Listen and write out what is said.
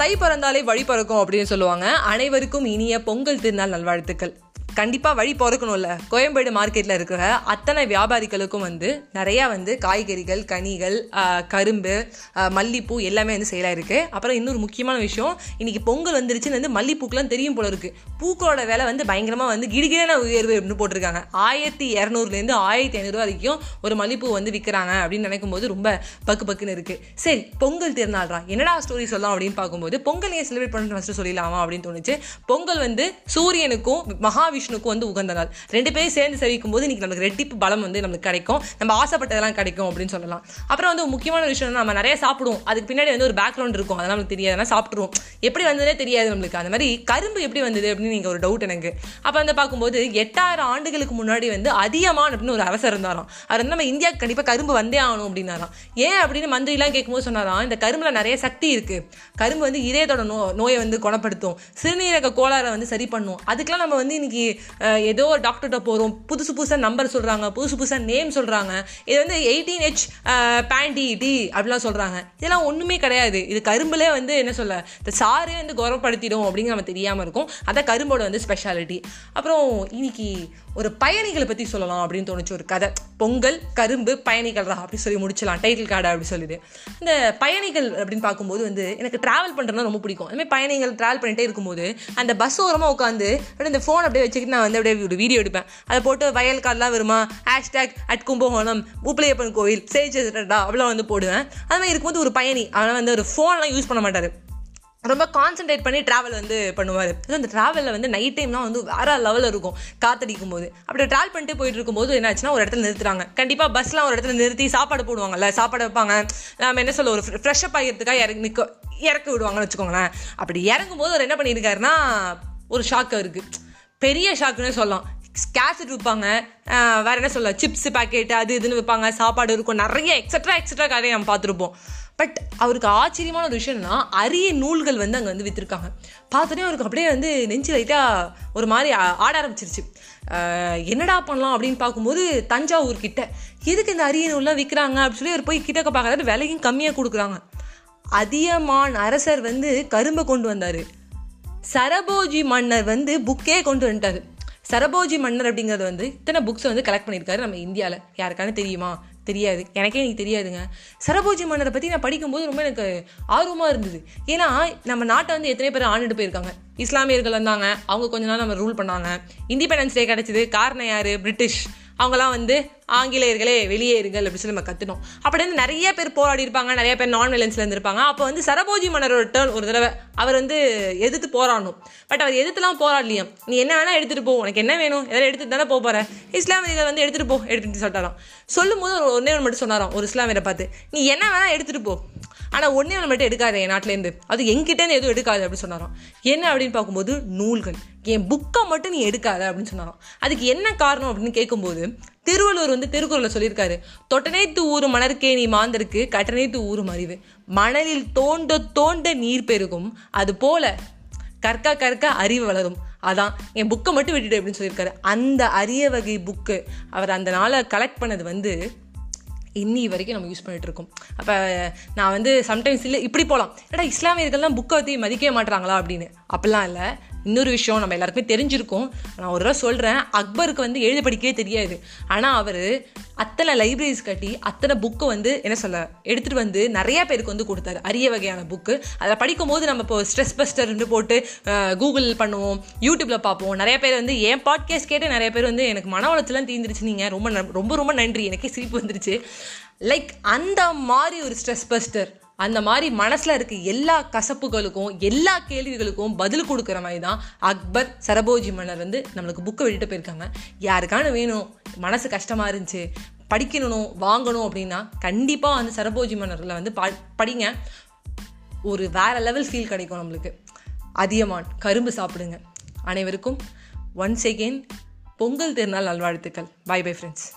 தை பிறந்தாலே வழி பறக்கும் அப்படின்னு சொல்லுவாங்க. அனைவருக்கும் இனிய பொங்கல் திருநாள் நல்வாழ்த்துக்கள். கண்டிப்பாக வழி பிறக்கணும்ல. கோயம்பேடு மார்க்கெட்டில் இருக்கிற அத்தனை வியாபாரிகளுக்கும் வந்து நிறையா வந்து காய்கறிகள் கனிகள் கரும்பு மல்லிப்பூ எல்லாமே வந்து செயலாக இருக்குது அப்புறம் இன்னொரு முக்கியமான விஷயம் இன்றைக்கி பொங்கல் வந்துருச்சுன்னு வந்து மல்லிப்பூக்கெலாம் தெரியும் போல இருக்குது பூக்களோட விலை வந்து பயங்கரமாக வந்து கிடுகிடான உயர்வு அப்படின்னு போட்டிருக்காங்க. ஆயிரத்தி இரநூறுலேருந்து ஆயிரத்தி ஐநூறுரூவா வரைக்கும் ஒரு மல்லிப்பூ வந்து விற்கிறாங்க அப்படின்னு நினைக்கும் போது ரொம்ப பக்கு பக்குன்னு இருக்குது சரி பொங்கல் திருநாள்ரா என்னடா ஸ்டோரி சொல்லலாம் அப்படின்னு பார்க்கும்போது பொங்கல் ஏன் செலிப்ரேட் பண்ணுறது ஃபஸ்ட்டு சொல்லிடலாமா அப்படின்னு தோணுச்சு. பொங்கல் வந்து சூரியனுக்கும் மகாவிஷ்ணுக்கும் வந்து உகந்த நாள். ரெண்டு பேரும் சேர்ந்து சேவிக்கும் போது இன்றைக்கி நமக்கு ரெட்டிப்பு பலம் வந்து நமக்கு கிடைக்கும். நம்ம ஆசைப்பட்டதெல்லாம் கிடைக்கும் அப்படின்னு சொல்லலாம். அப்புறம் வந்து ஒரு முக்கியமான விஷயம் நம்ம நிறைய சாப்பிடுவோம். அதுக்கு பின்னாடி வந்து ஒரு பேக்ரவுண்ட் இருக்கும். அதெல்லாம் நமக்கு தெரியாது. அதெல்லாம் சாப்பிட்ருவோம் எப்படி வந்ததே தெரியாது நம்மளுக்கு. அந்த மாதிரி கரும்பு எப்படி வந்தது அப்படின்னு நீங்கள் ஒரு டவுட் எனக்கு. அப்போ வந்து பார்க்கும்போது எட்டாயிரம் ஆண்டுகளுக்கு முன்னாடி வந்து அதிகமான அப்படின்னு ஒரு அரசர் இருந்தாராம். அவர் வந்து நம்ம இந்தியாவுக்கு கண்டிப்பாக கரும்பு வந்தே ஆகணும் அப்படின்னாராம். ஏன் அப்படின்னு மந்திரிலாம் கேட்கும்போது சொன்னாராம் இந்த கரும்புல நிறைய சக்தி இருக்கு. கரும்பு வந்து இதயத்தோட நோ நோயை வந்து குணப்படுத்தும். சிறுநீரக கோளாறை வந்து சரி பண்ணும். அதுக்கெல்லாம் நம்ம வந்து இன்னைக்கு ஏதோ ஒரு டாக்டர்கிட்ட போகிறோம் புதுசு புதுசாக நம்பர் சொல்கிறாங்க புதுசு புதுசாக நேம் சொல்கிறாங்க இது வந்து எயிட்டீன் ஹெச் பேண்டி டி அப்படிலாம் சொல்கிறாங்க இதெல்லாம் ஒன்றுமே கிடையாது. இது கரும்புலே வந்து என்ன சொல்ல இந்த சாரே வந்து குணப்படுத்திடும் அப்படிங்கிற நம்ம தெரியாமல் இருக்கும். அதான் கரும்போட வந்து ஸ்பெஷாலிட்டி அப்புறம் இன்னைக்கு ஒரு பயணிகளை பற்றி சொல்லலாம் அப்படின்னு தோணுச்சு. ஒரு கதை. பொங்கல் கரும்பு பயணிகள்ரா அப்படி சொல்லி முடிச்சலாம். டைட்டில் கார்டு அப்படி சொல்லிட்டு. இந்த பயணிகள் அப்படின்னு பார்க்கும்போது வந்து எனக்கு ட்ராவல் பண்ணுறதுனா ரொம்ப பிடிக்கும். அதுமாதிரி பயணிகள் ட்ராவல் பண்ணிட்டே இருக்கும்போது அந்த பஸ் ஓரமாக உட்காந்து அப்படியே இந்த ஃபோன் அப்படியே வச்சுக்கிட்டு நான் வந்து அப்படியே ஒரு வீடியோ எடுப்பேன். அதை போட்டு வயல் கார்டெலாம் வருமா? Hashtag at Kumbakonam. உப்பிலியப்பன் கோவில். சேஜடா அப்படிலாம் வந்து போடுவேன். அது மாதிரி இருக்கும்போது ஒரு பயணி அவன் வந்து ஒரு ஃபோன்லாம் யூஸ் பண்ண மாட்டார். ரொம்ப கான்சென்ட்ரேட் பண்ணி ட்ராவல் வந்து பண்ணுவார். அந்த ட்ராவலில் வந்து நைட் டைம்லாம் வந்து வேறு லெவலில் இருக்கும். காத்தடிக்கும் போது அப்படி ட்ராவல் பண்ணிட்டு போயிட்டு இருக்கும்போது என்னாச்சுன்னா ஒரு இடத்துல நிறுத்துறாங்க. கண்டிப்பாக பஸ்லாம் ஒரு இடத்துல நிறுத்தி சாப்பாடு போடுவாங்கல்ல சாப்பாடு வைப்பாங்க. நம்ம என்ன சொல்ல ஒரு ஃப்ரெஷ்அப் ஆகிறதுக்காக இறங்கி நிற்க இறக்கி விடுவாங்கன்னு வச்சுக்கோங்களேன். அப்படி இறங்கும்போது அவர் என்ன பண்ணியிருக்காருன்னா ஒரு ஷாக்கை இருக்குது பெரிய ஷாக்குன்னு சொல்லலாம். கேசட் விற்பாங்க. வேறு என்ன சொல்ல சிப்ஸ் பாக்கெட் அது இதுன்னு விற்பாங்க. சாப்பாடு இருக்கும். நிறைய எக்ஸட்ரா எக்ஸட்ரா கதையை நம்ம பார்த்துருப்போம். பட் அவருக்கு ஆச்சரியமான ஒரு விஷயம்னா அரிய நூல்கள் வந்து அங்கே வந்து விற்றுருக்காங்க பார்த்தோன்னே அவருக்கு அப்படியே வந்து நெஞ்சு லைட்டாக ஒரு மாதிரி ஆட ஆரம்பிச்சிருச்சு. என்னடா பண்ணலாம் அப்படின்னு பார்க்கும்போது தஞ்சாவூர் கிட்ட எதுக்கு இந்த அரிய நூல்லாம் விற்கிறாங்க அப்படின்னு சொல்லி அவர் போய் கிட்டக்க பார்க்குறாரு. விலையும் கம்மியாக கொடுக்குறாங்க. அதியமான் அரசர் வந்து கரும்பை கொண்டு வந்தார். சரபோஜி மன்னர் வந்து புக்கே கொண்டு வந்துட்டாரு. சரபோஜி மன்னர் அப்படிங்கிறது வந்து இத்தனை புக்ஸை வந்து கலெக்ட் பண்ணியிருக்காரு நம்ம இந்தியாவில் யாருக்கான தெரியுமா? தெரியாது. எனக்கே எனக்கு தெரியாதுங்க. சரபோஜி மன்னரை பற்றி நான் படிக்கும்போது ரொம்ப எனக்கு ஆர்வமாக இருந்தது. ஏன்னா நம்ம நாட்டை வந்து எத்தனை பேர் ஆண்டுட்டு போயிருக்காங்க? இஸ்லாமியர்கள் வந்தாங்க. அவங்க கொஞ்ச நாள் நம்ம ரூல் பண்ணாங்க. இண்டிபெண்டன்ஸ் டே கிடச்சிது. காரணம் யார்? பிரிட்டிஷ். அவங்களாம் வந்து ஆங்கிலேயர்களே வெளியேறுங்கள் அப்படின்னு சொல்லி நம்ம கற்றுனோம் அப்படி வந்து நிறைய பேர் போராடி இருப்பாங்க நிறைய பேர் நான் விலன்ஸ்ல இருந்திருப்பாங்க. அப்போ வந்து சரபோஜி மன்னரோட டேர்ன் ஒரு தடவை அவர் வந்து எதிர்த்து போராடணும். பட் அவர் எதிர்த்துலாம் போராடலையாம் நீ என்ன வேணால் எடுத்துகிட்டு போ உனக்கு என்ன வேணும்? எதாவது எடுத்துகிட்டு தானே போக இஸ்லாம் இஸ்லாமியர்கள் வந்து எடுத்துகிட்டு போ எடுத்துகிட்டு சொல்லிட்டாராம். சொல்லும் போது ஒரு ஒன்னே ஒன்று மட்டும் சொன்னாராம் ஒரு இஸ்லாமியரை பார்த்து. நீ என்ன வேணால் எடுத்துகிட்டு போ. ஆனால் ஒன்றே நம்மகிட்ட மட்டும் எடுக்காத என் நாட்டிலேருந்து அது எங்கிட்டேருந்து எதுவும் எடுக்காது அப்படின்னு சொன்னாராம். என்ன அப்படின்னு பார்க்கும்போது நூல்கள். என் புக்கை மட்டும் நீ எடுக்காத அப்படின்னு சொன்னாராம். அதுக்கு என்ன காரணம் அப்படின்னு கேட்கும்போது திருவள்ளுவர் வந்து திருக்குறளில் சொல்லியிருக்காரு. தொட்டனைத்து ஊறு நீ மாந்தருக்கு கட்டணைத்து ஊறும் அறிவு மணலில் தோண்ட தோண்ட நீர் பெருகும். அது போல கற்க கற்க அறிவு வளரும். அதான் என் புக்கை மட்டும் விட்டுட்டு அப்படின்னு சொல்லியிருக்காரு. அந்த அரிய வகை புக்கு அவர் அந்த நாளை கலெக்ட் பண்ணது வந்து இன்னி வரைக்கும் நம்ம யூஸ் பண்ணிகிட்டு இருக்கோம் அப்போ நான் வந்து சம்டைம்ஸ் இல்லை இப்படி போகலாம் ஏடா இஸ்லாமியர்கள்லாம் புக்கை பற்றி மதிக்கவே மாட்றாங்களா? அப்படின்னு. அப்படிலாம் இல்லை. இன்னொரு விஷயம் நம்ம எல்லாருக்குமே தெரிஞ்சிருக்கும். நான் ஒரு தடவை சொல்கிறேன் அக்பருக்கு வந்து எழுத படிக்கவே தெரியாது. ஆனால் அவர் அத்தனை லைப்ரரிஸ் கட்டி அத்தனை புக்கு வந்து என்ன சொல்ல எடுத்துகிட்டு வந்து நிறைய பேருக்கு வந்து கொடுத்தாரு. அரிய வகையான புக்கு அதை படிக்கும்போது நம்ம இப்போ ஸ்ட்ரெஸ் பஸ்டர்னு போட்டு கூகுள் பண்ணுவோம் யூடியூப்பில் பார்ப்போம். நிறைய பேர் வந்து என் பாட்காஸ்ட் கேட்டு நிறைய பேர் வந்து எனக்கு மன உளைச்சலாம் தீர்ந்துருச்சு நீங்கள் ரொம்ப ரொம்ப ரொம்ப நன்றி. எனக்கே சிரிப்பு வந்துருச்சு. லைக் அந்த மாதிரி ஒரு ஸ்ட்ரெஸ் பஸ்டர் அந்த மாதிரி மனசில் இருக்க எல்லா கசப்புகளுக்கும் எல்லா கேள்விகளுக்கும் பதில் கொடுக்குற மாதிரி தான் அக்பர் சரபோஜி மன்னர் வந்து நம்மளுக்கு புக்கை விட்டுட்டு போயிருக்காங்க. யாருக்கான வேணும் மனசு கஷ்டமாக இருந்துச்சு படிக்கணும் வாங்கணும் அப்படின்னா கண்டிப்பாக அந்த சரபோஜி மன்னரில் வந்து படிங்க. ஒரு வேற லெவல் ஃபீல் கிடைக்கும் நம்மளுக்கு. அதியமான் கரும்பு சாப்பிடுங்க. அனைவருக்கும் ஒன்ஸ் எகெயின் பொங்கல் திருநாள் நல்வாழ்த்துக்கள். By bye friends